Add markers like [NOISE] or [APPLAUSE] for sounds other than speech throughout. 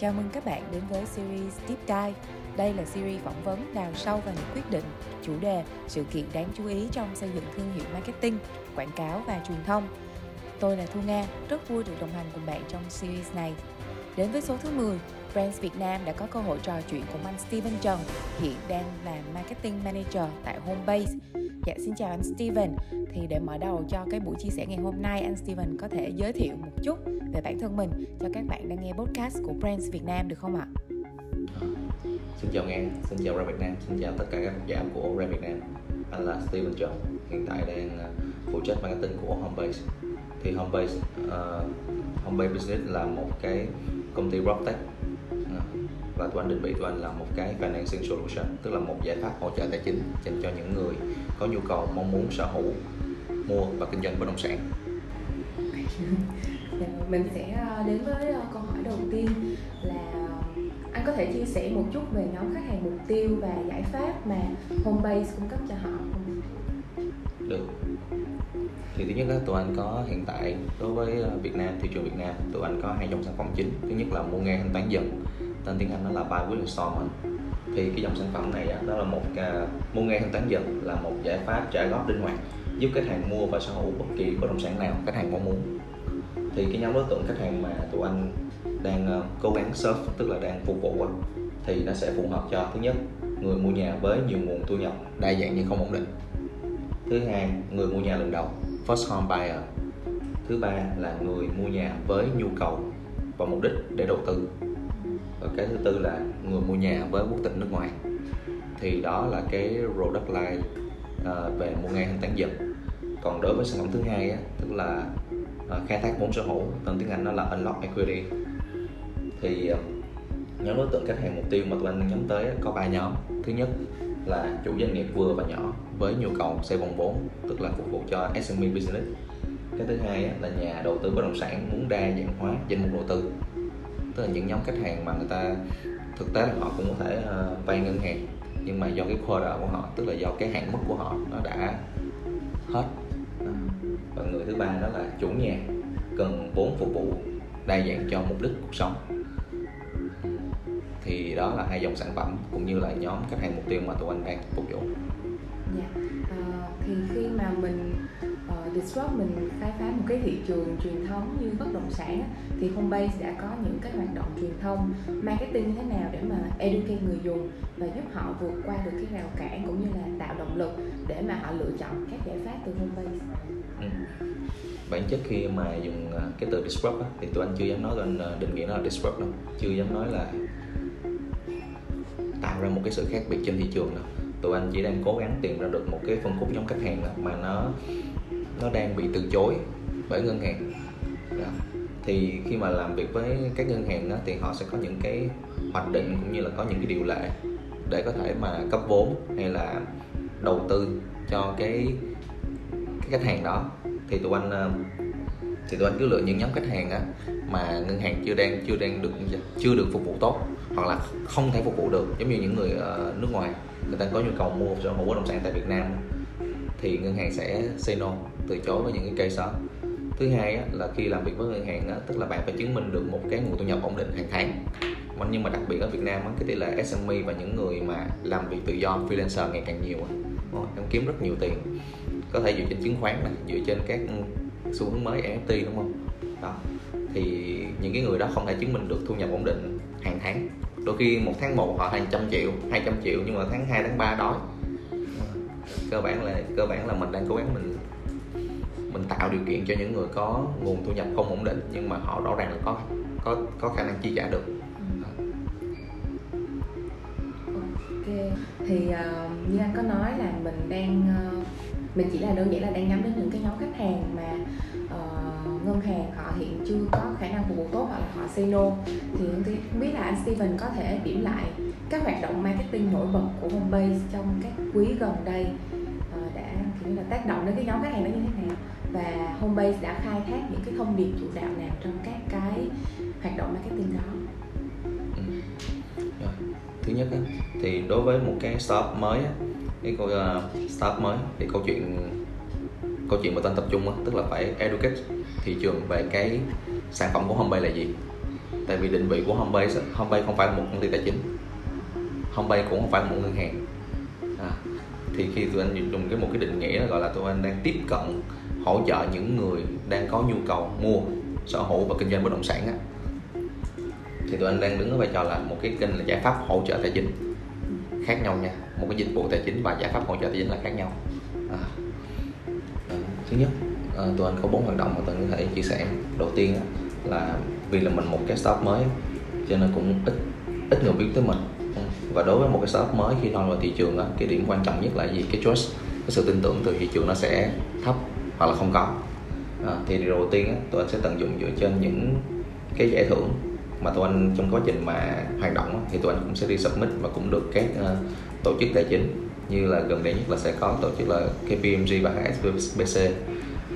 Chào mừng các bạn đến với series Deep Dive. Đây là series phỏng vấn đào sâu vào những quyết định, chủ đề, sự kiện đáng chú ý trong xây dựng thương hiệu marketing, quảng cáo và truyền thông. Tôi là Thu Nga, rất vui được đồng hành cùng bạn trong series này. Đến với số thứ 10, Brands Việt Nam đã có cơ hội trò chuyện cùng anh Steven Trần, hiện đang là Marketing Manager tại Homebase. Dạ xin chào anh Steven. Thì để mở đầu cho cái buổi chia sẻ ngày hôm nay, anh Steven có thể giới thiệu một chút về bản thân mình cho các bạn đang nghe podcast của Brands Việt Nam được không ạ? Xin chào Ngang, xin chào Ram Việt Nam, xin chào tất cả các giả của Ram Việt Nam Anh là Steven Trần, hiện tại đang à, phụ trách marketing của Homebase Thì Homebase, uh, Homebase Business là một cái công ty PropTech à, và tụi anh định vị tụi anh là một cái financing solution tức là một giải pháp hỗ trợ tài chính dành cho những người có nhu cầu mong muốn sở hữu mua và kinh doanh bất động sản. [LAUGHS] Dạ, mình sẽ ờ, đến với ờ, câu hỏi đầu tiên là anh có thể chia sẻ một chút về nhóm khách hàng mục tiêu và giải pháp mà Homebase cung cấp cho họ không? được. Thì thứ nhất là tụi anh có hiện tại đối với ờ, Việt Nam thị trường Việt Nam tụi anh có hai dòng sản phẩm chính. Thứ nhất là mua nghe thanh toán dần tên tiếng Anh nó là buy with installment thì cái dòng sản phẩm này đó là một uh, mua nghe thanh toán dần là một giải pháp trả góp linh hoạt giúp khách hàng mua và sở hữu bất kỳ bất động sản nào khách hàng mong muốn. Thì cái nhóm đối tượng khách hàng mà tụi anh đang uh, cố gắng serve tức là đang phục vụ thì nó sẽ phù hợp cho thứ nhất người mua nhà với nhiều nguồn thu nhập đa dạng nhưng không ổn định. Thứ hai người mua nhà lần đầu first home buyer. Thứ ba là người mua nhà với nhu cầu và mục đích để đầu tư. Và cái thứ tư là người mua nhà với quốc tịch nước ngoài. Thì đó là cái product line uh, ờ, về mua ngay thanh tán dần còn đối với sản phẩm thứ hai á, tức là uh, khai thác vốn sở hữu tên tiếng Anh nó là unlock equity. Thì uh, nhóm đối tượng khách hàng mục tiêu mà tụi anh nhắm tới có ba nhóm. Thứ nhất là chủ doanh nghiệp vừa và nhỏ với nhu cầu xây vòng vốn tức là phục vụ cho SME business. Cái thứ hai là nhà đầu tư bất động sản muốn đa dạng hóa danh mục đầu tư. Tức là những nhóm khách hàng mà người ta thực tế là họ cũng có thể uh, vay ngân hàng. Nhưng mà do cái quota của họ tức là do cái hạn mức của họ nó đã hết. Và người thứ ba đó là chủ nhà cần vốn phục vụ đa dạng cho mục đích cuộc sống. Thì đó là hai dòng sản phẩm cũng như là nhóm khách hàng mục tiêu mà tụi anh đang phục vụ. Dạ. Ờ, thì khi mà mình disrupt mình khai phá một cái thị trường truyền thống như bất động sản thì Homebase đã có những cái hoạt động truyền thông marketing như thế nào để mà educate người dùng và giúp họ vượt qua được cái rào cản cũng như là tạo động lực để mà họ lựa chọn các giải pháp từ Homebase. ừ. bản chất khi mà dùng à, cái từ disrupt á, thì tụi anh chưa dám nói tụi anh à, định nghĩa nó là disrupt đâu chưa dám nói là tạo ra một cái sự khác biệt trên thị trường đâu tụi anh chỉ đang cố gắng tìm ra được một cái phân khúc nhóm khách hàng đó mà nó nó đang bị từ chối bởi ngân hàng. Đó. thì khi mà làm việc với các ngân hàng đó, thì họ sẽ có những cái hoạch định cũng như là có những cái điều lệ để có thể mà cấp vốn hay là đầu tư cho cái cái khách hàng đó. Thì tụi anh ờ, thì tụi anh cứ lựa những nhóm khách hàng á mà ngân hàng chưa đang chưa đang được chưa được phục vụ tốt hoặc là không thể phục vụ được. Giống như những người ờ, nước ngoài người ta có nhu cầu mua sở hữu bất động sản tại Việt Nam thì ngân hàng sẽ say no từ chối với những cái case đó thứ hai á, là khi làm việc với ngân hàng á, tức là bạn phải chứng minh được một cái nguồn thu nhập ổn định hàng tháng. Nhưng mà đặc biệt ở Việt Nam á, cái tỷ lệ SME và những người mà làm việc tự do freelancer ngày càng nhiều em kiếm rất nhiều tiền. Có thể dựa trên chứng khoán này dựa trên các xu hướng mới NFT đúng không? Đó. Thì những cái người đó không thể chứng minh được thu nhập ổn định hàng tháng. Đôi khi một tháng một họ hàng trăm triệu 200 triệu nhưng mà tháng 2, tháng 3 đói cơ bản là cơ bản là mình đang cố gắng mình mình tạo điều kiện cho những người có nguồn thu nhập không ổn định nhưng mà họ rõ ràng là có có có khả năng chi trả được. Ok, thì uh, như anh có nói là mình đang uh, mình chỉ là đơn giản là đang nhắm đến những cái nhóm khách hàng mà uh, ngân hàng họ hiện chưa có khả năng phục vụ tốt hoặc là họ say no. Thì không biết là anh Steven có thể điểm lại các hoạt động marketing nổi bật của Homebase trong các quý gần đây đã là tác động đến cái nhóm khách hàng đó như thế nào. Và Homebase đã khai thác những cái thông điệp chủ đạo nào trong các cái hoạt động marketing đó? Ừ. Rồi. thứ nhất á, thì đối với một cái startup mới á, cái câu uh, startup mới thì câu chuyện câu chuyện mà tên tập trung á, tức là phải educate thị trường về cái sản phẩm của Homebase là gì. Tại vì định vị của Homebase Homebase không phải là một công ty tài chính. Homebase cũng không phải là một ngân hàng thì khi tụi anh dùng cái một cái định nghĩa gọi là tụi anh đang tiếp cận hỗ trợ những người đang có nhu cầu mua sở hữu và kinh doanh bất động sản á. Thì tụi anh đang đứng ở vai trò là một cái kênh là giải pháp hỗ trợ tài chính khác nhau nha. Một cái dịch vụ tài chính và giải pháp hỗ trợ tài chính là khác nhau. À. À, thứ nhất à, tụi anh có bốn hoạt động mà tụi anh có thể chia sẻ. Đầu tiên là vì là mình một cái startup mới cho nên cũng ít ít người biết tới mình và đối với một cái startup mới khi tham vào thị trường á cái điểm quan trọng nhất là gì? Cái trust. Cái sự tin tưởng từ thị trường nó sẽ thấp hoặc là không có. À, thì điều đầu tiên á, tụi anh sẽ tận dụng dựa trên những cái giải thưởng mà tụi anh trong quá trình mà hoạt động á, thì tụi anh cũng sẽ đi submit và cũng được các uh, tổ chức tài chính. Như là gần đây nhất là sẽ có tổ chức là KPMG và HSBC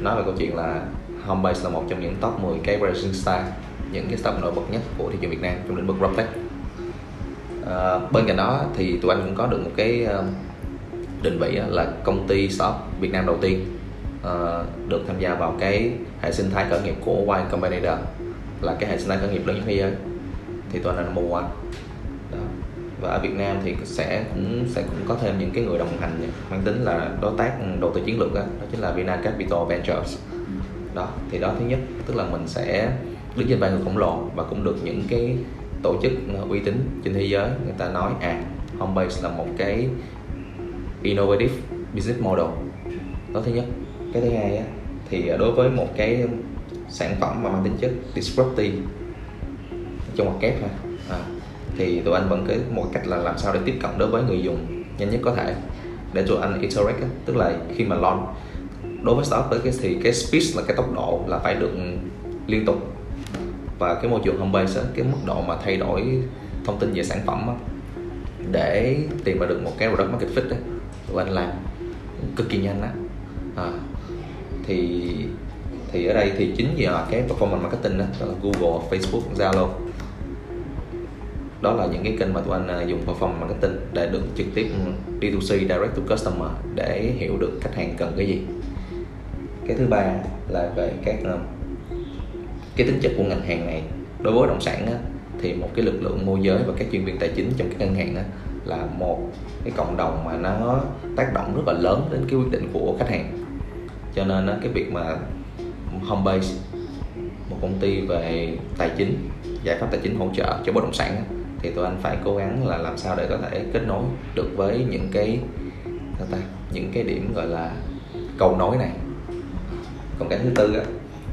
nói về câu chuyện là Homebase là một trong những top 10 cái rising star những cái startup nổi bật nhất của thị trường Việt Nam trong lĩnh vực PropTech à, bên cạnh đó thì tụi anh cũng có được một cái ờ, định vị là công ty shop Việt Nam đầu tiên uh, được tham gia vào cái hệ sinh thái khởi nghiệp của Y Combinator là cái hệ sinh thái khởi nghiệp lớn nhất thế giới. Thì tụi anh là number one. Đó. và ở Việt Nam thì sẽ cũng sẽ cũng có thêm những cái người đồng hành mang tính là đối tác đầu tư chiến lược đó, đó chính là Vina Capital Ventures. Đó thì đó thứ nhất tức là mình sẽ đứng trên vai người khổng lồ và cũng được những cái tổ chức ờ, uy tín trên thế giới. Người ta nói à Homebase là một cái innovative business model. Đó thứ nhất. Cái thứ hai á, thì ờ, đối với một cái sản phẩm mà mang tính chất disruptive trong một kép ha à, thì tụi anh vẫn cái một cách là làm sao để tiếp cận đối với người dùng nhanh nhất có thể để tụi anh iterate á, tức là khi mà launch đối với startup thì cái speed là cái tốc độ là phải được liên tục và cái môi trường homepage, á, cái mức độ mà thay đổi thông tin về sản phẩm á, để tìm ra được một cái product market fit á, tụi anh làm cực kỳ nhanh á. À, thì thì ở đây thì chính vì là cái performance marketing đó, đó là Google, Facebook, Zalo. Đó là những cái kênh mà tụi anh dùng dùng performance marketing để được trực tiếp D2C direct to customer để hiểu được khách hàng cần cái gì. Cái thứ ba là về các à, cái tính chất của ngành hàng này đối với bất động sản á, thì một cái lực lượng môi giới và các chuyên viên tài chính trong các ngân hàng á, là một cái cộng đồng mà nó tác động rất là lớn đến cái quyết định của khách hàng. Cho nên á, cái việc mà home base một công ty về tài chính giải pháp tài chính hỗ trợ cho bất động sản á, thì tụi anh phải cố gắng là làm sao để có thể kết nối được với những cái ta những cái điểm gọi là cầu nối này. Còn cái thứ tư á,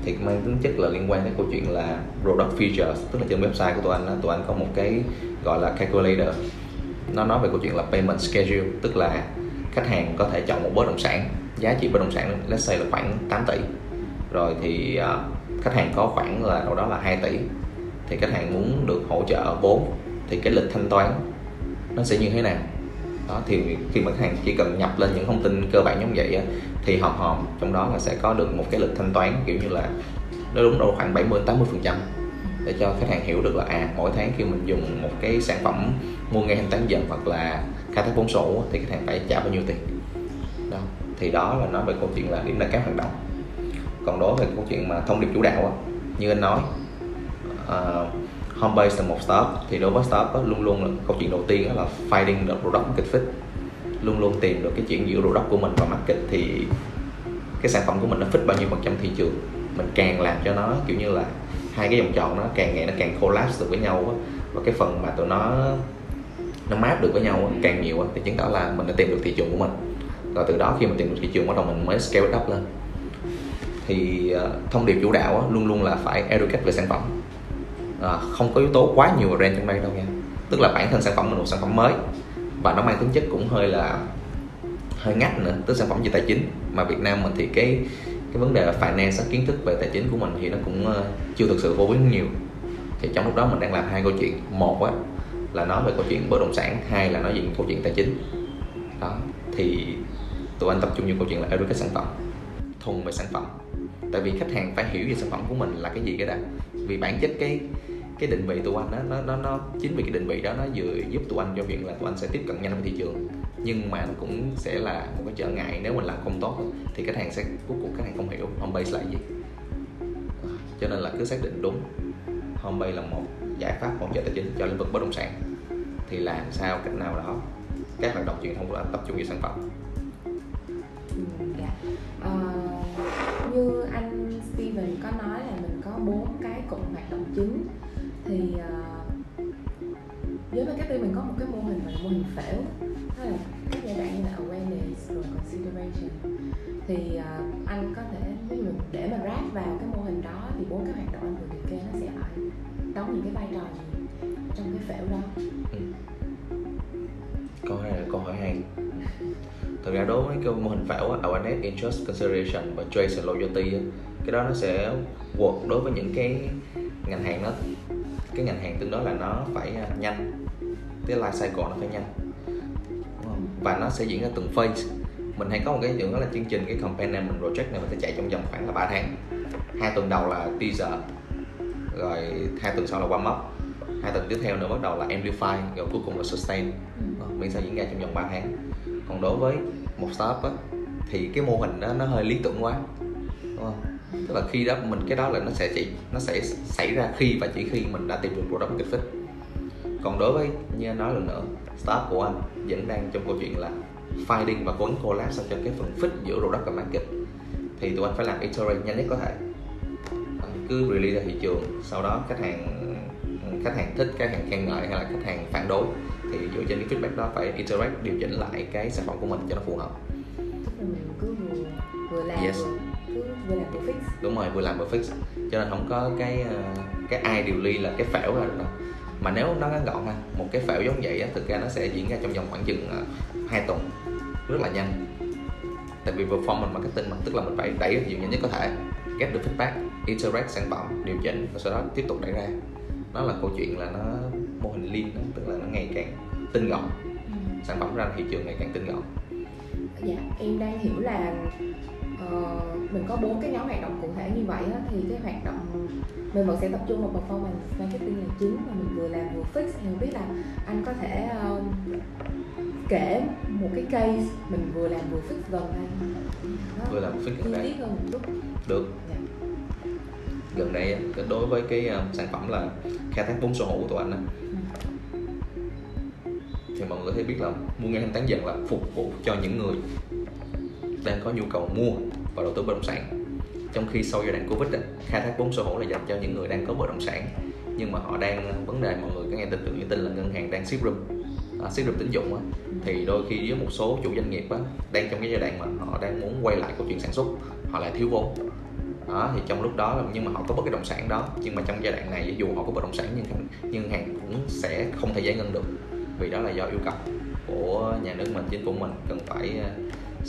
thì mang tính chất là liên quan đến câu chuyện là product features tức là trên website của tụi anh tụi anh có một cái gọi là calculator. Nó nói về câu chuyện là payment schedule tức là khách hàng có thể chọn một bất động sản giá trị bất động sản let's say là khoảng 8 tỷ. Rồi thì uh, khách hàng có khoảng là đâu đó là 2 tỷ. Thì khách hàng muốn được hỗ trợ vốn thì cái lịch thanh toán nó sẽ như thế nào? Đó thì khi mà khách hàng chỉ cần nhập lên những thông tin cơ bản giống vậy thì hòm hòm trong đó là sẽ có được một cái lịch thanh toán kiểu như là nó đúng đâu khoảng 70 80 phần trăm để cho khách hàng hiểu được là à mỗi tháng khi mình dùng một cái sản phẩm mua ngay thanh toán dần hoặc là khai thác vốn sổ thì khách hàng phải trả bao nhiêu tiền. Đó thì đó là nói về câu chuyện là điểm là các hoạt động. Còn đối với câu chuyện mà thông điệp chủ đạo như anh nói uh, Home base là một startup thì đối với startup luôn luôn là câu chuyện đầu tiên là finding the product market fit. Luôn luôn tìm được cái chuyện giữa product của mình và market thì cái sản phẩm của mình nó fit bao nhiêu phần trăm thị trường. Mình càng làm cho nó kiểu như là hai cái vòng tròn nó càng ngày nó càng collapse được với nhau á. Và cái phần mà tụi nó nó map được với nhau á, càng nhiều á, thì chứng tỏ là mình đã tìm được thị trường của mình. Rồi từ đó khi mình tìm được thị trường bắt đầu mình mới scale it up lên. Thì uh, thông điệp chủ đạo á, luôn luôn là phải educate về sản phẩm à, không có yếu tố quá nhiều brand trong đây đâu nha. Tức là bản thân sản phẩm là một sản phẩm mới và nó mang tính chất cũng hơi là hơi ngắt nữa tức sản phẩm về tài chính. Mà Việt Nam mình thì cái cái vấn đề finance kiến thức về tài chính của mình thì nó cũng ờ, chưa thực sự phổ biến nhiều. Thì trong lúc đó mình đang làm hai câu chuyện. Một á là nói về câu chuyện bất động sản. Hai là nói về câu chuyện tài chính. Đó thì tụi anh tập trung vào câu chuyện là educate sản phẩm thuần về sản phẩm. Tại vì khách hàng phải hiểu về sản phẩm của mình là cái gì cái đã. Vì bản chất cái cái định vị tụi anh đó, nó nó nó chính vì cái định vị đó nó vừa giúp tụi anh cho việc là tụi anh sẽ tiếp cận nhanh với thị trường. Nhưng mà nó cũng sẽ là một cái trở ngại nếu mình làm không tốt thì khách hàng sẽ cuối cùng khách hàng không hiểu home base là gì. Cho nên là cứ xác định đúng home base là một giải pháp hỗ trợ tài chính cho lĩnh vực bất động sản. Thì làm sao cách nào đó các hoạt động truyền thông của anh tập trung vào sản phẩm. Mình hình phễu. Đó là các giai đoạn như là awareness rồi consideration. Thì uh, anh có thể ví dụ để mà ráp vào cái mô hình đó thì bốn cái hoạt động anh vừa liệt kê nó sẽ phải đóng những cái vai trò gì trong cái phễu đó. Ừ. câu hỏi là câu hỏi hay. Thực ra đối với cái mô hình phễu awareness interest consideration và trace and loyalty cái đó nó sẽ work đối với những cái ngành hàng đó. Cái ngành hàng tương đối là nó phải à, nhanh tức là sài gòn nó phải nhanh. Và nó sẽ diễn ra từng phase. Mình hay có một cái chuyện đó là chương trình cái campaign này mình project này mình sẽ chạy trong vòng khoảng là 3 tháng. Hai tuần đầu là teaser rồi hai tuần sau là warm up. Hai tuần tiếp theo nữa bắt đầu là amplify rồi cuối cùng là sustain. Miễn sao diễn ra trong vòng 3 tháng. Còn đối với một startup á, thì cái mô hình đó nó hơi lý tưởng quá. Đúng không? Tức là khi đó mình cái đó là nó sẽ chỉ nó sẽ xảy ra khi và chỉ khi mình đã tìm được product market fit còn đối với như anh nói lần nữa startup của anh vẫn đang trong câu chuyện là finding và cố gắng collab sao cho cái phần fit giữa product và market. Thì tụi anh phải làm iterate nhanh nhất có thể. Cứ release ra thị trường sau đó khách hàng khách hàng thích khách hàng khen ngợi hay là khách hàng phản đối thì dựa trên cái feedback đó phải iterate điều chỉnh lại cái sản phẩm của mình cho nó phù hợp. Mình cứ vừa vừa làm yes. vừa, vừa làm vừa fix. Đúng rồi vừa làm vừa fix. Cho nên không có cái ờ, cái ai điều ly là cái phễu ra được đâu mà nếu nó ngắn gọn ha một cái phễu giống vậy á thực ra nó sẽ diễn ra trong vòng khoảng chừng uh, ờ, 2 tuần. Rất là nhanh. Tại vì performance marketing mà tức là mình phải đẩy nhiều nhanh nhất có thể. Get được feedback iterate sản phẩm điều chỉnh và sau đó tiếp tục đẩy ra. Nó là câu chuyện là nó mô hình lean đó, tức là nó ngày càng tinh gọn. Ừ. sản phẩm ra thị trường ngày càng tinh gọn. Dạ em đang hiểu là uh, mình có bốn cái nhóm hoạt động cụ thể như vậy á, thì cái hoạt động mình vẫn sẽ tập trung vào performance marketing là chính và mình vừa làm vừa fix. Thì biết là anh có thể uh, kể một cái case mình vừa làm vừa fix gần đây. Vừa làm fix gần đây. hơn một chút. Được. Dạ. gần đây đối với cái uh, sản phẩm là khai thác vốn sở hữu của tụi anh á. Ừ. thì mọi người có thể biết là mua ngay thanh toán dần là phục vụ cho những người đang có nhu cầu mua và đầu tư bất động sản. Trong khi sau giai đoạn covid ấy, khai thác vốn sở hữu là dành cho những người đang có bất động sản nhưng mà họ đang à, vấn đề mọi người có nghe tin tưởng như tin là ngân hàng đang siết room à, siết room tín dụng á, thì đôi khi với một số chủ doanh nghiệp á, đang trong cái giai đoạn mà họ đang muốn quay lại câu chuyện sản xuất họ lại thiếu vốn. Đó, thì trong lúc đó nhưng mà họ có bất động sản đó nhưng mà trong giai đoạn này dù họ có bất động sản nhưng ngân hàng cũng sẽ không thể giải ngân được vì đó là do yêu cầu của nhà nước mình chính phủ mình cần phải à,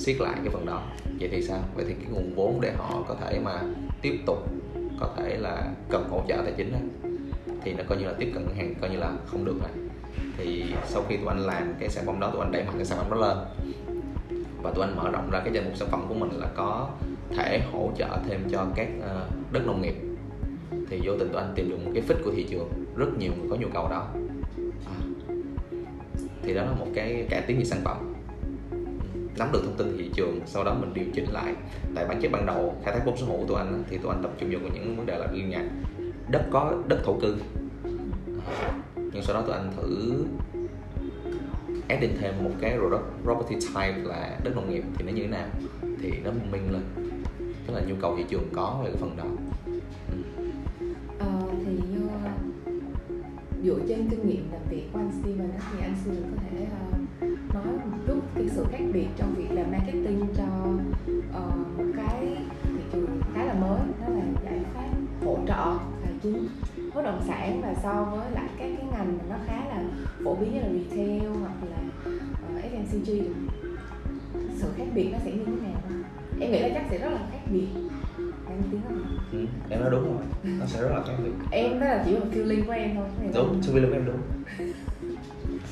siết lại cái phần đó. Vậy thì sao? Vậy thì cái nguồn vốn để họ có thể mà tiếp tục có thể là cần hỗ trợ tài chính đó, thì nó coi như là tiếp cận ngân hàng coi như là không được rồi. Thì sau khi tụi anh làm cái sản phẩm đó tụi anh đẩy mạnh cái sản phẩm đó lên và tụi anh mở rộng ra cái danh mục sản phẩm của mình là có thể hỗ trợ thêm cho các ờ, đất nông nghiệp thì vô tình tụi anh tìm được một cái fit của thị trường. Rất nhiều người có nhu cầu đó. À. thì đó là một cái cải tiến về sản phẩm nắm được thông tin thị trường sau đó mình điều chỉnh lại. Tại bản chất ban đầu khai thác vốn sở hữu tụi anh thì tụi anh tập trung vào những vấn đề là liên nhạc đất có đất thổ cư. Nhưng sau đó tụi anh thử add in thêm một cái property type là đất nông nghiệp thì nó như thế nào? Thì nó minh lên. Tức là nhu cầu thị trường có về cái phần đó. Ừ. ờ, thì như dựa trên kinh nghiệm làm việc của anh Steven thì anh Steven có thể uh, nói một chút cái sự khác biệt trong việc làm marketing cho uh, một cái thị trường khá là mới đó là giải pháp hỗ trợ tài chính bất động sản và so với lại các cái ngành mà nó khá là phổ biến như là retail hoặc là uh, FMCG sự khác biệt nó sẽ như thế nào? Em nghĩ là chắc sẽ rất là khác biệt. Em tiếng không ừ, em nói đúng rồi nó sẽ rất là khác biệt. Em đó là chỉ một feeling của em thôi đúng feeling của em đúng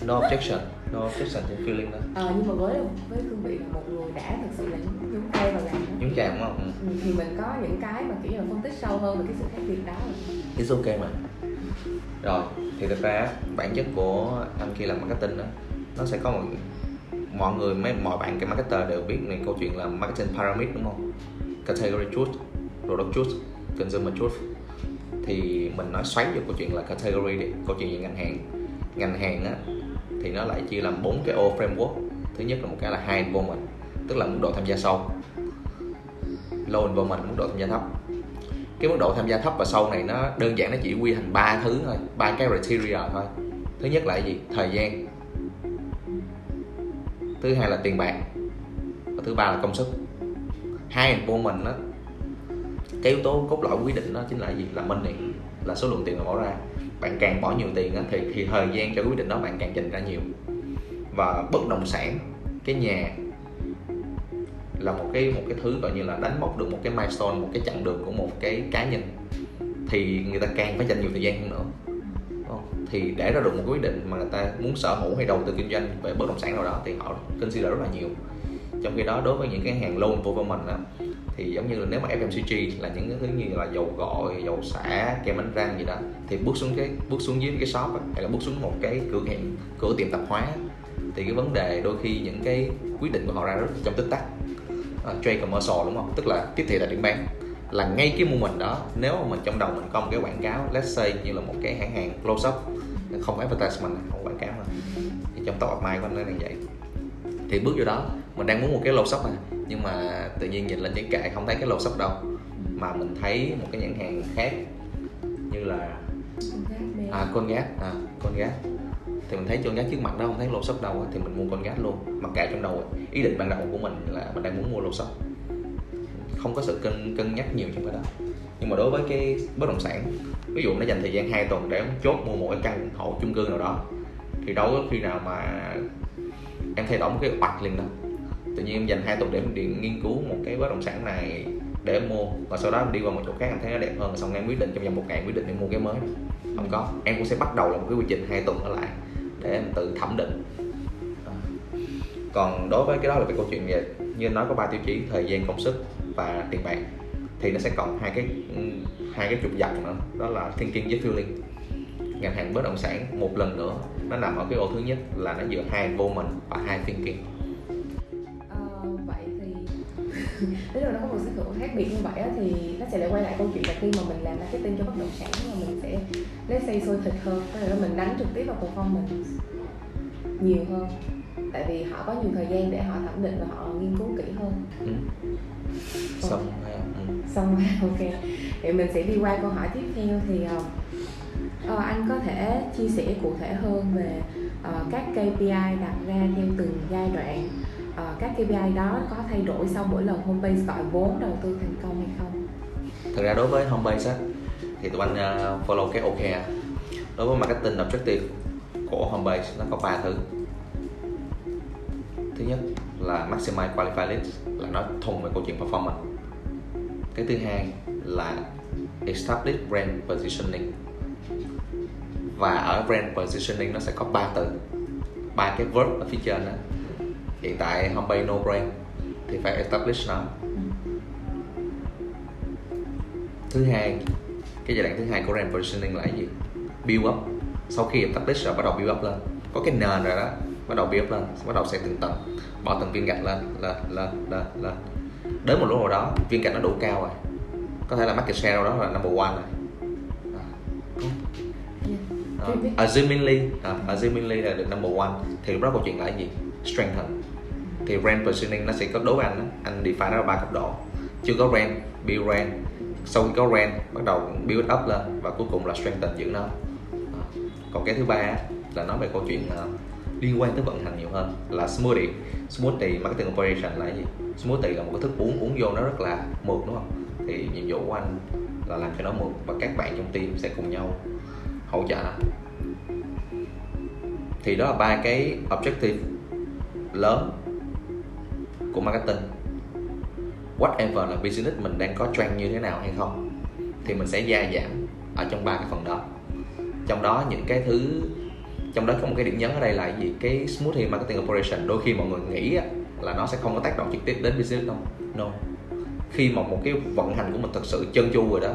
no objection. No objection trên feeling đó. Ờ nhưng mà với với cương vị là một người đã thực sự là nhúng tay vào làm nhúng chạm đúng không ừ. thì mình có những cái mà kiểu là phân tích sâu hơn về cái sự khác biệt đó. It's ok mà. Rồi thì thực ra bản chất của anh khi làm marketing đó nó sẽ có một mọi người mấy mọi bạn cái marketer đều biết này câu chuyện là marketing pyramid đúng không? Category truth product truth consumer truth. Thì mình nói xoáy vô câu chuyện là category đi câu chuyện về ngành hàng. Ngành hàng á thì nó lại chia làm bốn cái ô framework. Thứ nhất là một cái là high involvement, tức là mức độ tham gia sâu. Low involvement mức độ tham gia thấp. Cái mức độ tham gia thấp và sâu này nó đơn giản, nó chỉ quy thành ba thứ thôi, ba cái criteria thôi. Thứ nhất là gì? Thời gian. Thứ hai là tiền bạc. Và thứ ba là công sức. Hai involvement đó cái yếu tố cốt lõi quyết định đó chính là gì? Là money, là số lượng tiền mà bỏ ra bạn càng bỏ nhiều tiền thì thì thời gian cho quyết định đó bạn càng dành ra nhiều. Và bất động sản cái nhà là một cái một cái thứ gọi như là đánh mốc được một cái milestone một cái chặng đường của một cái cá nhân. Thì người ta càng phải dành nhiều thời gian hơn nữa. Thì để ra được một quyết định mà người ta muốn sở hữu hay đầu tư kinh doanh về bất động sản nào đó thì họ consider rất là nhiều. Trong khi đó đối với những cái hàng loan performance á, thì giống như là nếu mà FMCG là những cái thứ như là dầu gội, dầu xả, kem đánh răng gì đó thì bước xuống cái bước xuống dưới cái shop ấy, hay là bước xuống một cái cửa hàng cửa tiệm tạp hóa thì cái vấn đề đôi khi những cái quyết định của họ ra rất trong tích tắc. Uh, trade commercial đúng không? Tức là tiếp thị là điểm bán. Là ngay cái moment đó nếu mà mình trong đầu mình có một cái quảng cáo let's say như là một cái hãng hàng close up không advertisement không quảng cáo mà thì trong top of mind của anh nó là vậy thì bước vô đó mình đang muốn một cái lô shop này nhưng mà tự nhiên nhìn lên cái kệ không thấy cái lô shop đâu. Mà mình thấy một cái nhãn hàng khác như là à con gác à con gác. Thì mình thấy con gác trước mặt đó không thấy lô shop đâu thì mình mua con gác luôn. Mặc kệ trong đầu ý định ban đầu của mình là mình đang muốn mua lô shop không có sự cân cân nhắc nhiều trong cái đó. Nhưng mà đối với cái bất động sản ví dụ nó dành thời gian 2 tuần để chốt mua một cái căn hộ chung cư nào đó thì đâu có khi nào mà em thay đổi một cái hoạch liền đâu tự nhiên em dành hai tuần để em nghiên cứu một cái bất động sản này để em mua. Và sau đó em đi vào một chỗ khác em thấy nó đẹp hơn, xong em quyết định trong vòng một ngày quyết định em mua cái mới. Không có. Em cũng sẽ bắt đầu là một cái quy trình hai tuần ở lại để em tự thẩm định. À. Còn đối với cái đó là về câu chuyện về, như anh nói có ba tiêu chí, thời gian, công sức và tiền bạc, thì nó sẽ cộng hai cái hai cái trục dọc nữa. Đó là thinking với feeling. Ngành hàng bất động sản một lần nữa nó nằm ở cái ô thứ nhất là nó giữa hai vô mình và hai thinking ờ, vậy thì [LAUGHS] nếu mà nó có một sự khác biệt như vậy thì nó sẽ lại quay lại câu chuyện là khi mà mình làm marketing cho bất động sản mà mình sẽ lấy xây sôi thịt hơn tức là mình đánh trực tiếp vào performance nhiều hơn. Tại vì họ có nhiều thời gian để họ thẩm định và họ nghiên cứu kỹ hơn. Ừ. xong ừ. xong [LAUGHS] ok. Thì mình sẽ đi qua câu hỏi tiếp theo thì uh, anh có thể chia sẻ cụ thể hơn về uh, các KPI đặt ra theo từng giai đoạn. Uh, các KPI đó có thay đổi sau mỗi lần Homebase gọi vốn đầu tư thành công hay không? Thực ra đối với Homebase á thì tụi anh uh, follow cái OKR à. đối với marketing objective của Homebase nó có ba thứ. Thứ nhất là maximize qualified leads là nó thùng về câu chuyện performance. Cái thứ hai là establish brand positioning và ở brand positioning nó sẽ có ba từ ba cái verb ở phía trên đó hiện tại homepage no brand thì phải establish nó. Thứ hai cái giai đoạn thứ hai của brand positioning là cái gì? Build up. Sau khi establish rồi bắt đầu build up lên. Có cái nền rồi đó bắt đầu build up lên bắt đầu xây từng tầng. Bỏ từng viên gạch lên lên lên lên lên. Đến một lúc nào đó viên gạch nó đủ cao rồi. Có thể là market share đâu đó là number one rồi uh, assumingly uh, assumingly là được number one. Thì lúc đó câu chuyện là gì? Strengthen thì brand positioning nó sẽ có đối với anh đó. anh define nó là ba cấp độ. Chưa có brand build brand sau khi có brand bắt đầu build up lên và cuối cùng là strengthen giữ nó. Uh, còn cái thứ ba là nói về câu chuyện uh, liên quan tới vận hành nhiều hơn là smoothie. Smoothie marketing operation là gì? Smoothie là một cái thức uống uống vô nó rất là mượt đúng không? Thì nhiệm vụ của anh là làm cho nó mượt và các bạn trong team sẽ cùng nhau hỗ trợ. Thì đó là ba cái objective lớn của marketing. Whatever là business mình đang có trend như thế nào hay không, thì mình sẽ gia giảm ở trong ba cái phần đó. Trong đó những cái thứ, trong đó có một cái điểm nhấn ở đây là gì? Cái smoothie marketing operation. Đôi khi mọi người nghĩ là nó sẽ không có tác động trực tiếp đến business đâu. No. Khi mà một cái vận hành của mình thật sự chân chu rồi đó,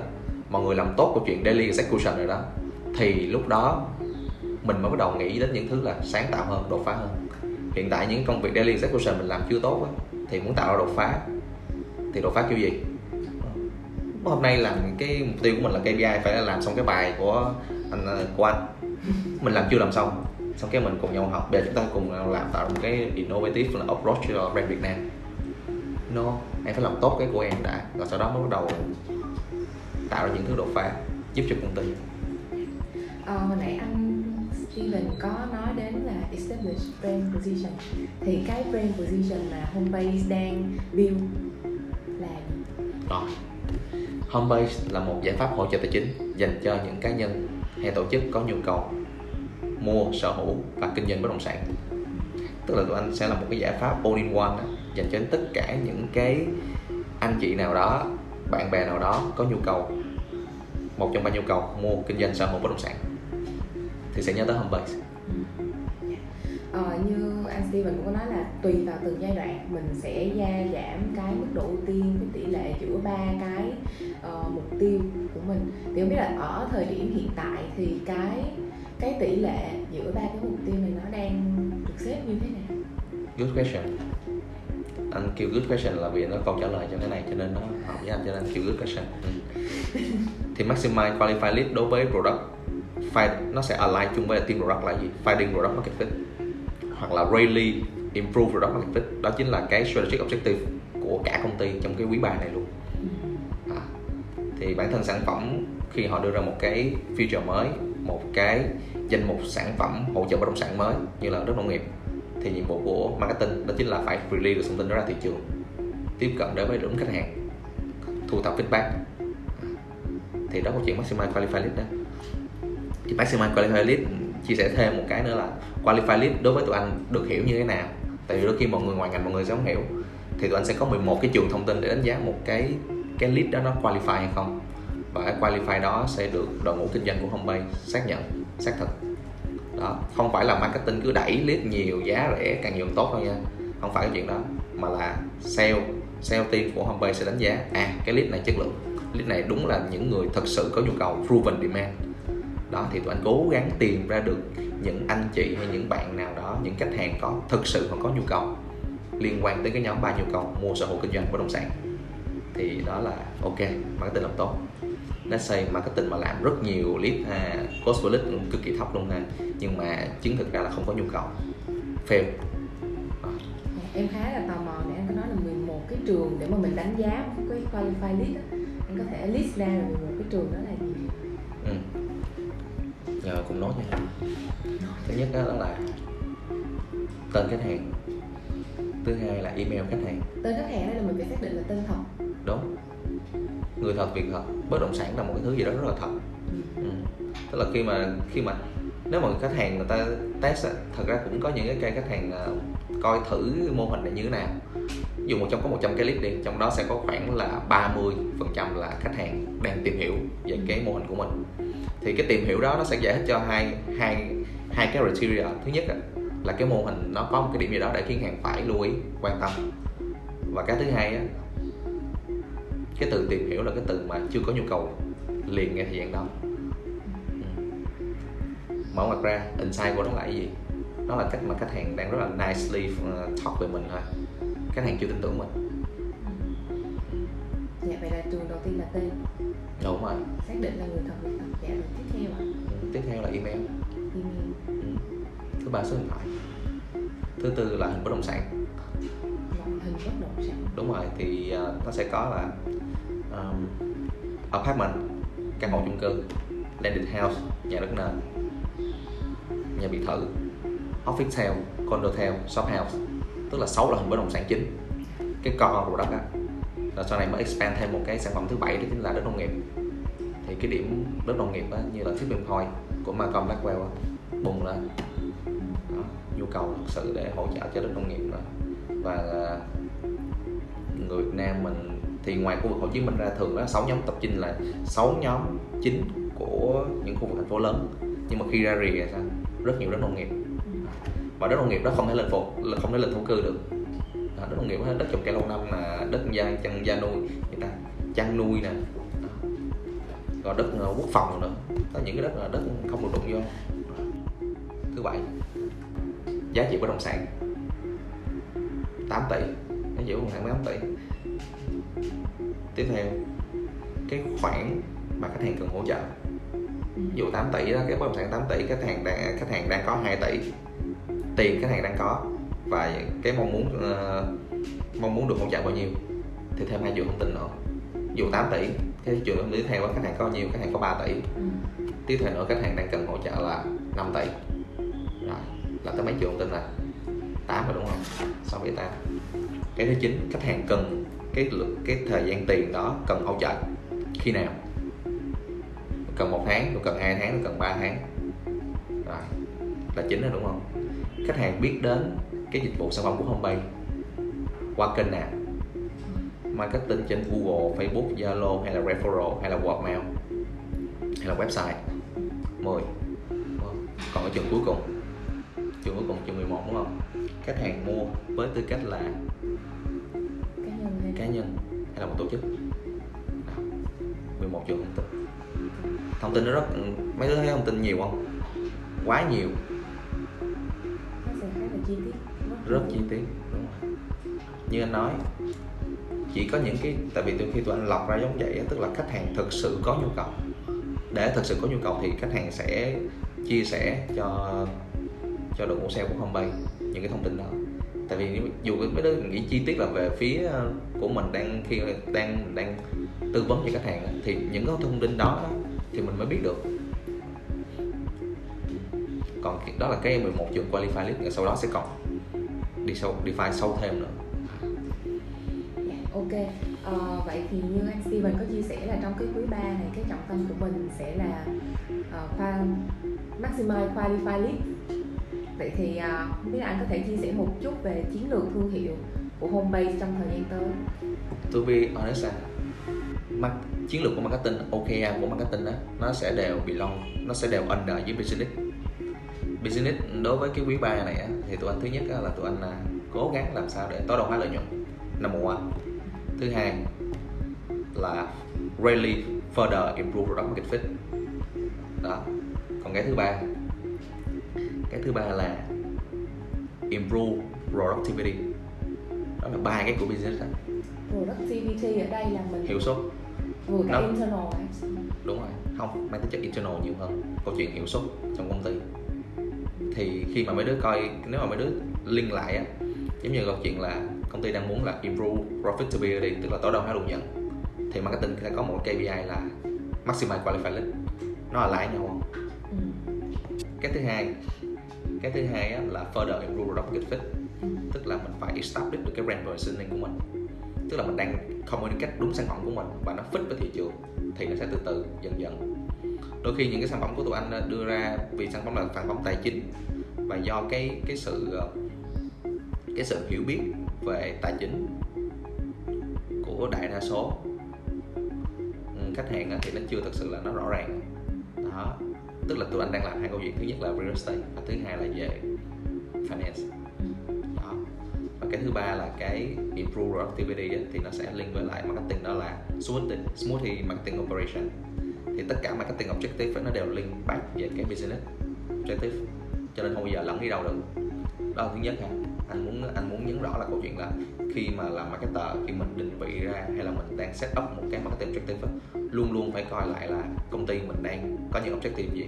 mọi người làm tốt câu chuyện daily execution rồi đó thì lúc đó, mình mới bắt đầu nghĩ đến những thứ là sáng tạo hơn, đột phá hơn. Hiện tại những công việc daily execution mình làm chưa tốt á, thì muốn tạo ra đột phá, thì đột phá kiểu gì? Hôm nay làm cái mục tiêu của mình là KPI phải là làm xong cái bài của anh ờ, của anh. Mình làm chưa làm xong. Xong cái mình cùng nhau học để chúng ta cùng làm, tạo một cái innovative là approach cho brand Việt Nam. No em phải làm tốt cái của em đã rồi sau đó mới bắt đầu tạo ra những thứ đột phá, giúp cho công ty à, hồi nãy anh Steven có nói đến là establish brand position thì cái brand position mà homebase đang build là? Rồi. Homebase là một giải pháp hỗ trợ tài chính dành cho những cá nhân hay tổ chức có nhu cầu mua, sở hữu và kinh doanh bất động sản. Tức là tụi anh sẽ là một cái giải pháp all in one đó, dành cho tất cả những cái anh chị nào đó, bạn bè nào đó có nhu cầu một trong ba nhu cầu mua, kinh doanh, sở hữu bất động sản thì sẽ nhớ tới Homebase. Ờ, như anh Steven cũng có nói là tùy vào từng giai đoạn mình sẽ gia giảm cái mức độ ưu tiên cái tỷ lệ giữa ba cái uh, mục tiêu của mình thì không biết là ở thời điểm hiện tại thì cái cái tỷ lệ giữa ba cái mục tiêu này nó đang được xếp như thế nào? Good question anh kêu good question là vì nó câu trả lời cho cái này cho nên nó hợp với anh cho nên anh kêu good question [LAUGHS] thì maximize qualified lead đối với product find nó sẽ align chung với team product là gì? Finding product market fit. Hoặc là really improve product market fit. Đó chính là cái strategic objective của cả công ty trong cái quý ba này luôn. À, thì bản thân sản phẩm khi họ đưa ra một cái feature mới một cái danh mục sản phẩm hỗ trợ bất động sản mới như là đất nông nghiệp thì nhiệm vụ của marketing đó chính là phải release được thông tin đó ra thị trường tiếp cận đến với đúng khách hàng thu thập feedback. À, thì đó là chuyện maximize qualified lead đó thì maximum qualified lead chia sẻ thêm một cái nữa là qualified lead đối với tụi anh được hiểu như thế nào? Tại vì đôi khi mọi người ngoài ngành mọi người sẽ không hiểu. Thì tụi anh sẽ có 11 cái trường thông tin để đánh giá một cái cái lead đó nó qualify hay không. Và cái qualify đó sẽ được đội ngũ kinh doanh của homebase xác nhận, xác thực. Đó, không phải là marketing cứ đẩy lead nhiều, giá rẻ, càng nhiều càng tốt đâu nha. Không phải cái chuyện đó, mà là sale sale team của homebase sẽ đánh giá à cái lead này chất lượng. Lead này đúng là những người thật sự có nhu cầu, proven demand đó thì tụi anh cố gắng tìm ra được những anh chị hay những bạn nào đó những khách hàng có thực sự còn có nhu cầu liên quan tới cái nhóm ba nhu cầu mua sở hữu kinh doanh bất động sản. Thì đó là ok marketing làm tốt. Let's say marketing mà làm rất nhiều lead ha cost per lead cũng cực kỳ thấp luôn ha. Nhưng mà chứng thực ra là không có nhu cầu. Fail. Em khá là tò mò nè anh có nói là 11 cái trường để mà mình đánh giá một cái qualify lead đó. anh có thể list ra là 11 cái trường đó là gì? Ừ. Giờ cùng nói nha. Thứ nhất đó là tên khách hàng. Thứ hai là email khách hàng. Tên khách hàng đây là mình phải xác định là tên thật. Đúng. Người thật việc thật bất động sản là một cái thứ gì đó rất là thật. Ừ. Ừ. tức là khi mà khi mà nếu mà khách hàng người ta test thật ra cũng có những cái cây khách hàng uh, coi thử mô hình này như thế nào. Dù một trong có 100 cái clip đi trong đó sẽ có khoảng là 30 phần trăm là khách hàng đang tìm hiểu về cái mô hình của mình thì cái tìm hiểu đó nó sẽ giải thích cho hai hai hai cái criteria. Thứ nhất là cái mô hình nó có một cái điểm gì đó để khiến hàng phải lưu ý, quan tâm. Và cái thứ hai á, cái từ tìm hiểu là cái từ mà chưa có nhu cầu liền ngay thời gian đó. Ừ. Mở mặt ra, insight của nó là cái gì? Nó là cách mà khách hàng đang rất là nicely ờ, talk về mình thôi. Khách hàng chưa tin tưởng mình. Dạ vậy là trường đầu tiên là tên đúng rồi. Xác định là người thật việc thật. Dạ rồi tiếp theo ạ. Ừ, tiếp theo là email. Email. Ừ. thứ ba số điện thoại. Thứ tư là hình bất động sản. Loại hình bất động sản. Đúng rồi thì uh, nó sẽ có là um, apartment căn hộ chung cư landed house nhà đất nền nhà biệt thự office town condo town shop house. Tức là sáu loại hình bất động sản chính. Cái core của đất á rồi sau này mới expand thêm một cái sản phẩm thứ bảy đó chính là đất nông nghiệp. Thì cái điểm đất nông nghiệp á, như là thiết bị hồi của Malcolm Blackwell á, bùng lên. Đó, nhu cầu thực sự để hỗ trợ cho đất nông nghiệp đó. và người Việt Nam mình thì ngoài khu vực Hồ Chí Minh ra thường đó sáu nhóm tập trung là sáu nhóm chính của những khu vực thành phố lớn. Nhưng mà khi ra rìa sao? Rất nhiều đất nông nghiệp. Và đất nông nghiệp đó không thể lên phụ không thể lên thổ cư được đất nông nghiệp hết, đất trồng cây lâu năm là đất gia chăn gia nuôi người ta chăn nuôi nè. Còn đất ờ, quốc phòng nữa. Có những cái đất là đất không được đụng vô. Thứ bảy giá trị bất động sản. 8 tỷ giá trị bất động sản 8 tỷ. Tiếp theo cái khoản mà khách hàng cần hỗ trợ. Ví dụ 8 tỷ đó cái bất động sản 8 tỷ khách hàng đang khách hàng đang có 2 tỷ. Tiền khách hàng đang có và cái mong muốn ờ, mong muốn được hỗ trợ bao nhiêu? Thì thêm hai triệu thông tin nữa. Dụ 8 tỷ cái trường hợp tiếp theo khách hàng có bao nhiêu khách hàng có 3 tỷ. Ừ. tiếp theo nữa khách hàng đang cần hỗ trợ là 5 tỷ. Rồi là tới mấy triệu thông tin là 8 rồi đúng không? 6 7 8 cái thứ chín khách hàng cần cái lượng cái thời gian tiền đó cần hỗ trợ khi nào? Cần một tháng cần hai tháng cần 3 tháng. Rồi là chính rồi đúng không? Khách hàng biết đến cái dịch vụ sản phẩm của Homebay qua kênh nào? Marketing trên Google, Facebook, Zalo hay là referral hay là word mail hay là website? 10 còn ở trường cuối cùng. Trường cuối cùng trường 11 đúng không? Khách hàng mua với tư cách là cá nhân hay cá nhân hay là một tổ chức? Đó. 11 trường thông tin. Thông tin nó rất mấy đứa thấy thông tin nhiều không? Quá nhiều. Nó sẽ khá là chi tiết rất chi tiết đúng rồi. Như anh nói chỉ có những cái tại vì từ khi tụi anh lọc ra giống vậy tức là khách hàng thực sự có nhu cầu. Để thực sự có nhu cầu thì khách hàng sẽ chia sẻ cho cho đội ngũ sale của Homebay những cái thông tin đó. Tại vì nếu- dù cái đó nghĩ chi tiết là về phía của mình đang khi đang đang tư vấn cho khách hàng thì những cái thông tin đó, đó thì mình mới biết được. Còn đó là cái 11 trường qualify list sau đó sẽ còn đi sâu define sâu thêm nữa. Dạ, ok. Ờ, vậy thì như anh Steven có chia sẻ là trong cái quý 3 này cái trọng tâm của mình sẽ là uh, qua maximize qualify lead vậy thì ờ, không biết là anh có thể chia sẻ một chút về chiến lược thương hiệu của Homebase trong thời gian tới? To be honest mar- chiến lược của marketing OKR của marketing đó nó sẽ đều belong nó sẽ đều under với business business đối với cái quý 3 này á, thì tụi anh thứ nhất á, là tụi anh là cố gắng làm sao để tối đa hóa lợi nhuận. Number one. Thứ hai là really further improve product market fit. Đó. Còn cái thứ ba cái thứ ba là improve productivity. Đó là ba cái của business đó. productivity ở đây là mình hiệu suất. Vừa cả Nó- internal đúng rồi. Không mang tính chất internal nhiều hơn. Câu chuyện hiệu suất trong công ty thì khi mà mấy đứa coi nếu mà mấy đứa liên lại á giống như câu chuyện là công ty đang muốn là improve profitability tức là tối đa hóa lợi nhuận thì marketing sẽ có một KPI là maximize qualified lead. Nó là lại nhau. Không ừ. cái thứ hai cái thứ hai á, là further improve product market fit. Ừ. tức là mình phải establish được cái brand positioning của mình. Tức là mình đang communicate đúng sản phẩm của mình và nó fit với thị trường thì nó sẽ từ từ dần dần đôi khi những cái sản phẩm của tụi anh ờ, đưa ra vì sản phẩm là sản phẩm tài chính và do cái cái sự ờ, cái sự hiểu biết về tài chính của đại đa số. Ừ, khách hàng ờ, thì nó chưa thực sự là nó rõ ràng. Đó tức là tụi anh đang làm hai câu chuyện. Thứ nhất là real estate và thứ hai là về finance. Đó và cái thứ ba là cái improve productivity á, thì nó sẽ liên với lại marketing đó là smoothie, smoothie marketing operation thì tất cả marketing objective á, nó đều link back về cái business objective. Cho nên không bao giờ lẫn đi đâu được. Đó là thứ nhất ha. Anh muốn anh muốn nhấn rõ là câu chuyện là khi mà làm marketer khi mình định vị ra hay là mình đang set up một cái marketing objective á, luôn luôn phải coi lại là công ty mình đang có những objective gì.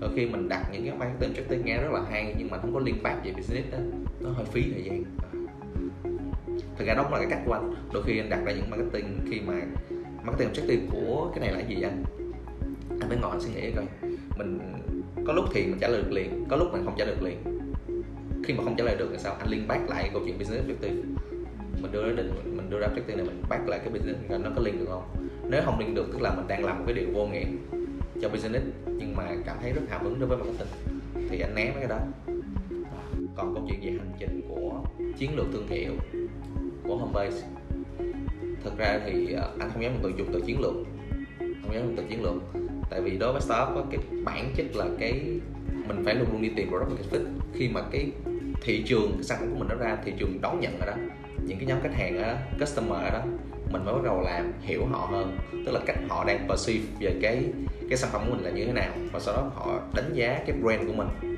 Đôi khi mình đặt những cái marketing objective nghe rất là hay nhưng mà không có liên back về business đó nó hơi phí thời gian. Thực ra đó cũng là cái cách của anh. Đôi khi anh đặt ra những marketing khi mà marketing objective của cái này là gì anh? Anh phải ngồi anh suy nghĩ coi. Mình, có lúc thì mình trả lời được liền, có lúc mình không trả lời được liền. Khi mà không trả lời được thì sao? Anh liên bác lại câu chuyện business objective. Mình đưa ra định, mình đưa ra objective này, mình bác lại cái business nó có liên được không? Nếu không liên được, tức là mình đang làm một cái điều vô nghĩa cho business, nhưng mà cảm thấy rất hào hứng đối với marketing, thì anh né mấy cái đó. Còn câu chuyện về hành trình của chiến lược thương hiệu của homebase thực ra thì ờ, anh không dám dùng từ dùng từ chiến lược. Không dám dùng từ chiến lược. Tại vì đối với startup có cái bản chất là cái mình phải luôn luôn đi tìm product market fit. Khi mà cái thị trường, cái sản phẩm của mình nó ra, thị trường đón nhận rồi đó, những cái nhóm khách hàng ở đó customer ở đó, mình mới bắt đầu làm, hiểu họ hơn. Tức là cách họ đang perceive về cái cái sản phẩm của mình là như thế nào, và sau đó họ đánh giá cái brand của mình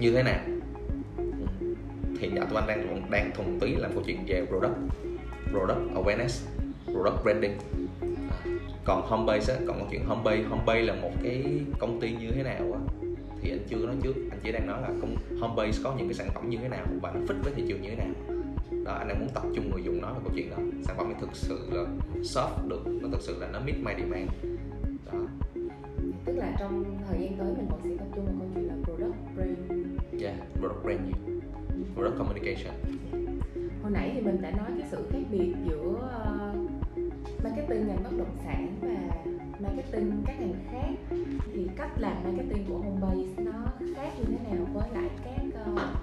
như thế nào. Thì nhà tụi anh đang đang thuần túy làm câu chuyện về product product awareness product branding. À, còn homebase á còn câu chuyện homebase homebase là một cái công ty như thế nào á? Thì anh chưa nói trước anh chỉ đang nói là công homebase có những cái sản phẩm như thế nào và nó fit với thị trường như thế nào? Đó anh đang muốn tập trung người dùng nói về câu chuyện đó sản phẩm này thực sự là soft được nó thực sự là nó meet my demand. Đó. Tức là trong thời gian tới mình vẫn sẽ tập trung vào câu chuyện là product brand. Yeah product brand nhiều. Product communication. Hồi nãy thì mình đã nói cái sự khác biệt giữa ờ, marketing ngành bất động sản và marketing các ngành khác. Thì cách làm marketing của Homebase nó khác như thế nào với lại các ờ,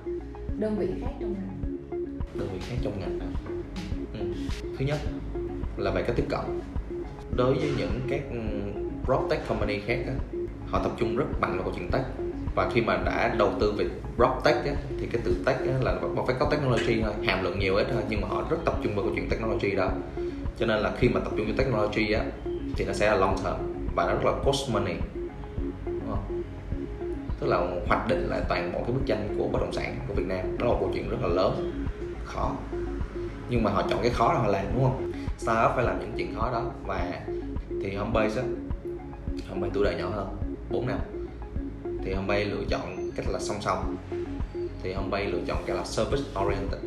đơn vị khác trong ngành? Đơn vị khác trong ngành ừ. thứ nhất là về cách tiếp cận. Đối với những các ừ, PropTech company khác á, họ tập trung rất mạnh vào câu chuyện tech. Và khi mà đã đầu tư về PropTech á, thì cái từ tech á, là một phải có technology thôi hàm lượng nhiều ít thôi nhưng mà họ rất tập trung vào câu chuyện technology đó cho nên là khi mà tập trung vào technology á, thì nó sẽ là long term và nó rất là cost money. Đúng không? tức là hoạch định lại toàn bộ cái bức tranh của bất động sản của Việt Nam. Đó là một câu chuyện rất là lớn, khó. Nhưng mà họ chọn cái khó là họ làm, đúng không? Startup phải làm những chuyện khó đó. Và thì Homebase á, Homebase tuổi đời nhỏ hơn 4 năm. Thì Homebase lựa chọn cách là song song. Thì Homebase lựa chọn cái là service oriented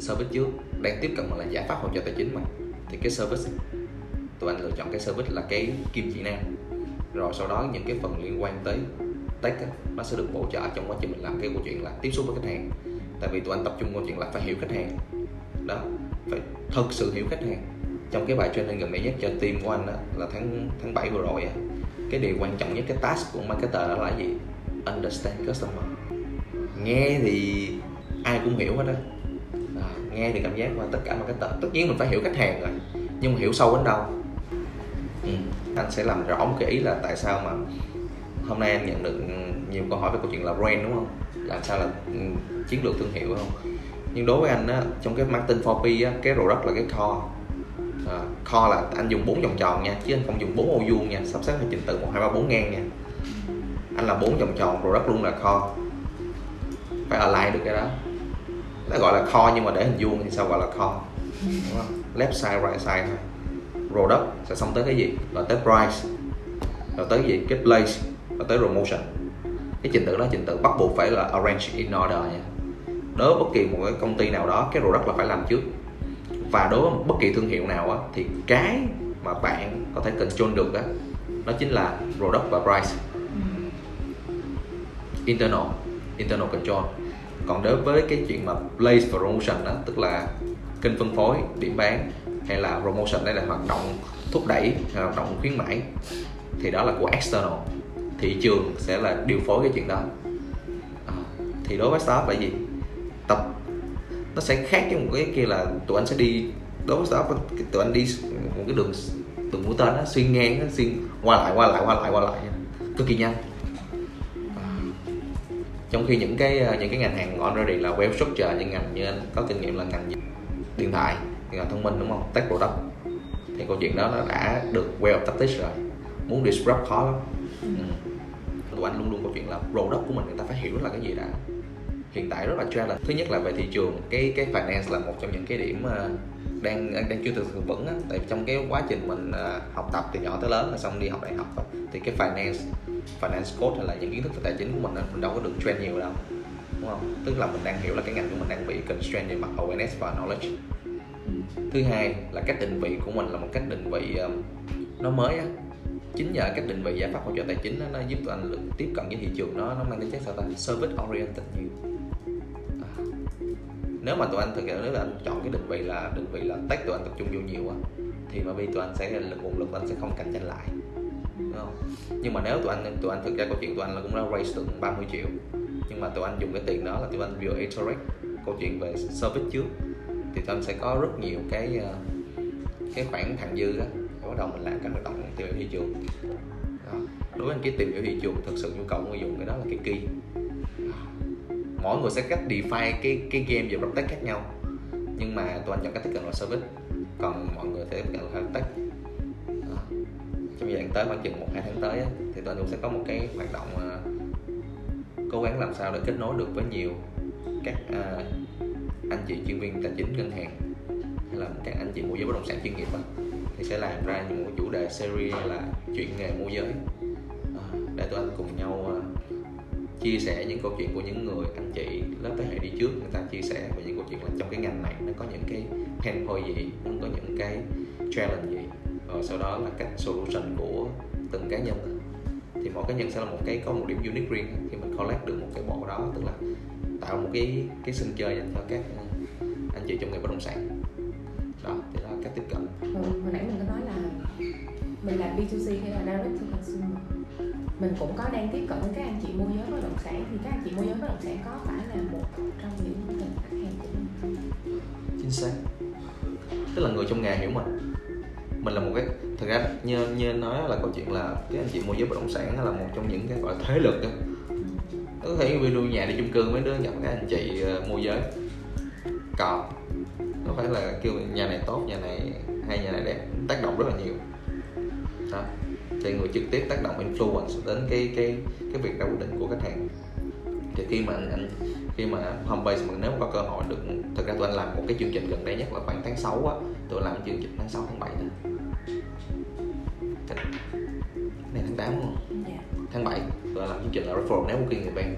service trước, đang tiếp cận là giải pháp hỗ trợ tài chính mà thì cái service tụi anh lựa chọn cái service là cái kim chỉ nam. Rồi sau đó những cái phần liên quan tới tech nó sẽ được bổ trợ trong quá trình mình làm cái câu chuyện là tiếp xúc với khách hàng. Tại vì tụi anh tập trung câu chuyện là phải hiểu khách hàng. Đó phải thực sự hiểu khách hàng. Trong cái bài training gần đây nhất cho team của anh đó là tháng tháng 7 vừa rồi á, cái điều quan trọng nhất cái task của marketer đó là gì? Understand customer. Nghe thì ai cũng hiểu hết á nghe thì cảm giác mà tất cả marketer tất nhiên mình phải hiểu khách hàng rồi nhưng mà hiểu sâu đến đâu. Ừ. anh sẽ làm rõ một cái ý là tại sao mà hôm nay anh nhận được nhiều câu hỏi về câu chuyện là brand đúng không? Làm sao là ừ, chiến lược thương hiệu không? Nhưng đối với anh á trong cái marketing 4P á cái product là cái core. À, core là anh dùng bốn vòng tròn nha chứ anh không dùng bốn ô vuông nha sắp xếp theo trình tự một hai ba bốn ngang nha. Anh là bốn vòng tròn product luôn là core. Phải align được cái đó nó gọi là core nhưng mà để hình vuông thì sao gọi là core? Đúng không? Left side right side thôi. Product sẽ xong tới cái gì? Rồi tới price. Rồi tới gì? Cái place. Rồi tới promotion. Cái trình tự đó trình tự bắt buộc phải là arrange in order nha. Đối với bất kỳ một cái công ty nào đó cái product là phải làm trước. Và đối với bất kỳ thương hiệu nào á thì cái mà bạn có thể control được á nó chính là product và price. Internal. Internal control còn đối với cái chuyện mà place promotion đó tức là kênh phân phối điểm bán hay là promotion đây là hoạt động thúc đẩy hay hoạt động khuyến mãi thì đó là của external. Thị trường sẽ là điều phối cái chuyện đó. À, thì đối với startup là gì? Tập nó sẽ khác với một cái kia là tụi anh sẽ đi đối với startup tụi anh đi một cái đường đường mũi tên nó xuyên ngang nó xuyên qua lại qua lại qua lại qua lại cực kỳ nhanh trong khi những cái những cái ngành hàng already là well structure những ngành như anh có kinh nghiệm là ngành điện thoại điện thoại thông minh đúng không? Tech product. Thì câu chuyện đó nó đã được well established rồi. Muốn disrupt khó lắm. Ừ. tụi anh luôn luôn câu chuyện là product của mình người ta phải hiểu là cái gì đã hiện tại rất là challenge thứ nhất là về thị trường cái cái finance là một trong những cái điểm ờ, đang đang chưa thực sự vững á. Tại trong cái quá trình mình ờ, học tập từ nhỏ tới lớn là xong đi học đại học thì cái finance finance code hay là những kiến thức về tài chính của mình mình đâu có được train nhiều đâu đúng không? Tức là mình đang hiểu là cái ngành của mình đang bị constraint về mặt awareness và knowledge. Thứ hai là cách định vị của mình là một cách định vị ờ, nó mới á. Chính nhờ cách định vị giải pháp hỗ trợ tài chính đó, nó giúp tụi anh được tiếp cận với thị trường nó nó mang tính chất sao ta? Service oriented nhiều nếu mà tụi anh thực hiện, nếu là anh chọn cái định vị là, định vị là tech tụi anh tập trung vô nhiều á, thì mà vì tụi anh sẽ lực, nguồn lực anh sẽ không cạnh tranh lại. Đúng không? Nhưng mà nếu tụi anh tụi anh thực ra câu chuyện tụi anh là cũng đã raise được 30 triệu, nhưng mà tụi anh dùng cái tiền đó là tụi anh vừa iterate câu chuyện về service trước, thì tụi anh sẽ có rất nhiều cái ờ, cái khoản thặng dư đó bắt đầu mình làm các hoạt động tìm hiểu thị trường. Đó. đối với anh cái tìm hiểu thị trường thực sự nhu cầu của người dùng cái đó là cái key mỗi người sẽ cách define cái cái game về tech khác nhau. Nhưng mà tụi anh chọn cách tiếp cận là service còn mọi người sẽ tiếp cận là tech trong giai đoạn tới khoảng chừng một hai tháng tới thì tụi anh cũng sẽ có một cái hoạt động uh, cố gắng làm sao để kết nối được với nhiều các uh, anh chị chuyên viên tài chính ngân hàng hay là các anh chị môi giới bất động sản chuyên nghiệp á thì sẽ làm ra những chủ đề series là chuyện nghề môi giới. À, để tụi anh cùng nhau chia sẻ những câu chuyện của những người anh chị lớp thế hệ đi trước. Người ta chia sẻ về những câu chuyện là trong cái ngành này nó có những cái pain gì nó có những cái challenge gì. Rồi sau đó là cách solution của từng cá nhân. Thì mỗi cá nhân sẽ là một cái có một điểm unique riêng khi mình collect được một cái bộ đó tức là tạo một cái cái sân chơi dành cho các anh chị trong nghề bất động sản. Đó thì đó là cách tiếp cận. Hồi, hồi nãy mình có nói là mình làm B2C hay là direct to consumer mình cũng có đang tiếp cận với các anh chị môi giới bất động sản, thì các anh chị môi giới bất động sản có phải là một trong những nền khách hàng của mình chính xác. Tức là người trong nghề hiểu mình. Mình là một cái, thực ra như như nói là câu chuyện là cái anh chị môi giới bất động sản là một trong những cái gọi là thế lực đó. có thể video nhà đi chung cư mấy đứa gặp các anh chị ờ, môi giới. Còn nó phải là kêu nhà này tốt, nhà này hay, nhà này đẹp. Tác động rất là nhiều thì người trực tiếp tác động influence đến cái cái cái việc ra quyết định của khách hàng thì khi mà anh, anh khi mà homebase mà nếu có cơ hội được thực ra tụi anh làm một cái chương trình gần đây nhất là khoảng tháng 6 á tụi làm chương trình tháng 6 tháng 7 thôi này tháng 8 đúng không? Yeah. Dạ. tháng 7 tụi làm chương trình là referral networking event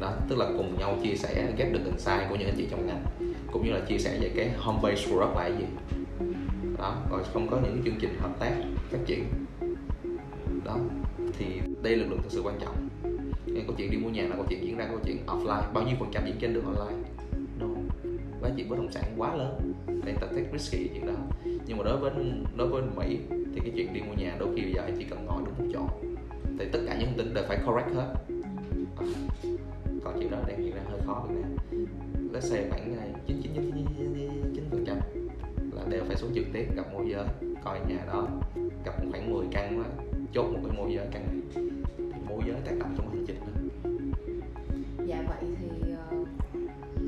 đó tức là cùng nhau chia sẻ ghép được insight của những anh chị trong ngành cũng như là chia sẻ về cái homebase product là cái gì đó rồi không có những chương trình hợp tác phát triển đó thì đây là lực lượng thực sự quan trọng. Cái câu chuyện đi mua nhà là câu chuyện diễn ra câu chuyện offline bao nhiêu phần trăm diễn trên được online? No. Giá trị bất động sản quá lớn. Để ta take risky chuyện đó. Nhưng mà đối với đối với mỹ thì cái chuyện đi mua nhà đôi khi bây giờ chỉ cần ngồi đúng một chỗ. Thì tất cả những thông tin đều phải correct hết. À, còn chuyện đó đang hiện ra hơi khó Việt Nam let's say khoảng à, chín chín chín phần trăm là đều phải xuống trực tiếp gặp môi giới coi nhà đó gặp khoảng 10 căn đó chốt một cái môi giới căn này thì môi giới tác động trong hành trình đó. Dạ vậy thì ờ,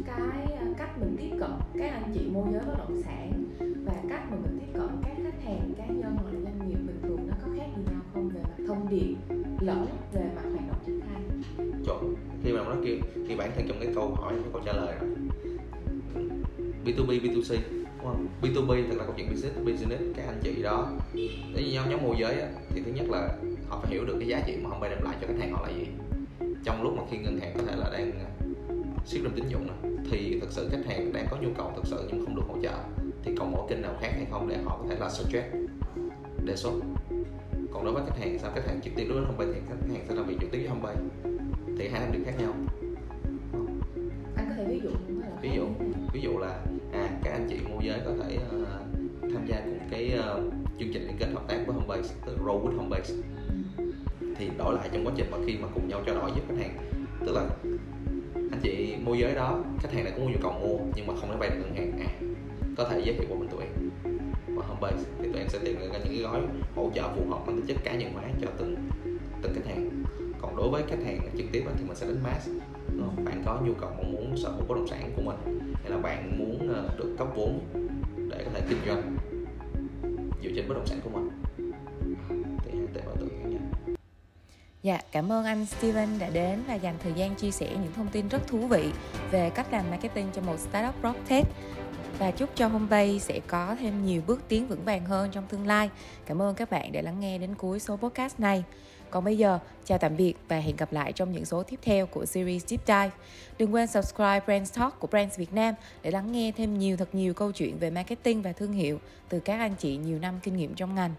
cái ờ, cách mình tiếp cận các anh chị môi giới bất động sản và cách mà mình tiếp cận các khách hàng cá nhân hoặc là doanh nghiệp bình thường nó có khác gì nhau không về mặt thông điệp lẫn về mặt hoạt động triển khai? Chuẩn khi mà nó kêu thì bản thân trong cái câu hỏi cái câu trả lời rồi B2B B2C đúng không? B2B thật là câu chuyện business business các anh chị đó. Nếu như nhóm nhóm môi giới á, thì thứ nhất là họ phải hiểu được cái giá trị mà họ bay đem lại cho khách hàng họ là gì. Trong lúc mà khi ngân hàng có thể là đang siết râm tín dụng này, thì thực sự khách hàng đang có nhu cầu thực sự nhưng không được hỗ trợ thì còn mỗi kênh nào khác hay không để họ có thể là suggest đề xuất. Còn đối với khách hàng sao? Khách hàng trực tiếp đối với homepage thì khách hàng sẽ làm việc trực tiếp với homepage thì hai điểm khác nhau. Anh có thể ví dụ ví dụ ví dụ là à anh chị môi giới có thể uh, tham gia cùng cái uh, chương trình liên kết hợp tác với homebase tức là with homebase. Thì đổi lại trong quá trình mà khi mà cùng nhau trao đổi với khách hàng tức là anh chị môi giới đó khách hàng này cũng có nhu cầu mua nhưng mà không thể vay được ngân hàng. À có thể giới thiệu của mình tụi em. Qua homebase thì tụi em sẽ tìm ra những cái gói hỗ trợ phù hợp mang tính chất cá nhân hóa cho từng từng khách hàng. Còn đối với khách hàng trực tiếp thì mình sẽ đánh mass ờ, bạn có nhu cầu mong muốn sở hữu bất động sản của mình hay là bạn muốn ờ, được cấp vốn để có thể kinh doanh dựa trên bất động sản của mình thì hãy tệ vào tượng khác Dạ, cảm ơn anh Steven đã đến và dành thời gian chia sẻ những thông tin rất thú vị về cách làm marketing cho một startup PropTech và chúc cho Homebase sẽ có thêm nhiều bước tiến vững vàng hơn trong tương lai. Cảm ơn các bạn đã lắng nghe đến cuối số podcast này. Còn bây giờ, chào tạm biệt và hẹn gặp lại trong những số tiếp theo của series Deep Dive. Đừng quên subscribe Brands Talk của Brands Việt Nam để lắng nghe thêm nhiều thật nhiều câu chuyện về marketing và thương hiệu từ các anh chị nhiều năm kinh nghiệm trong ngành.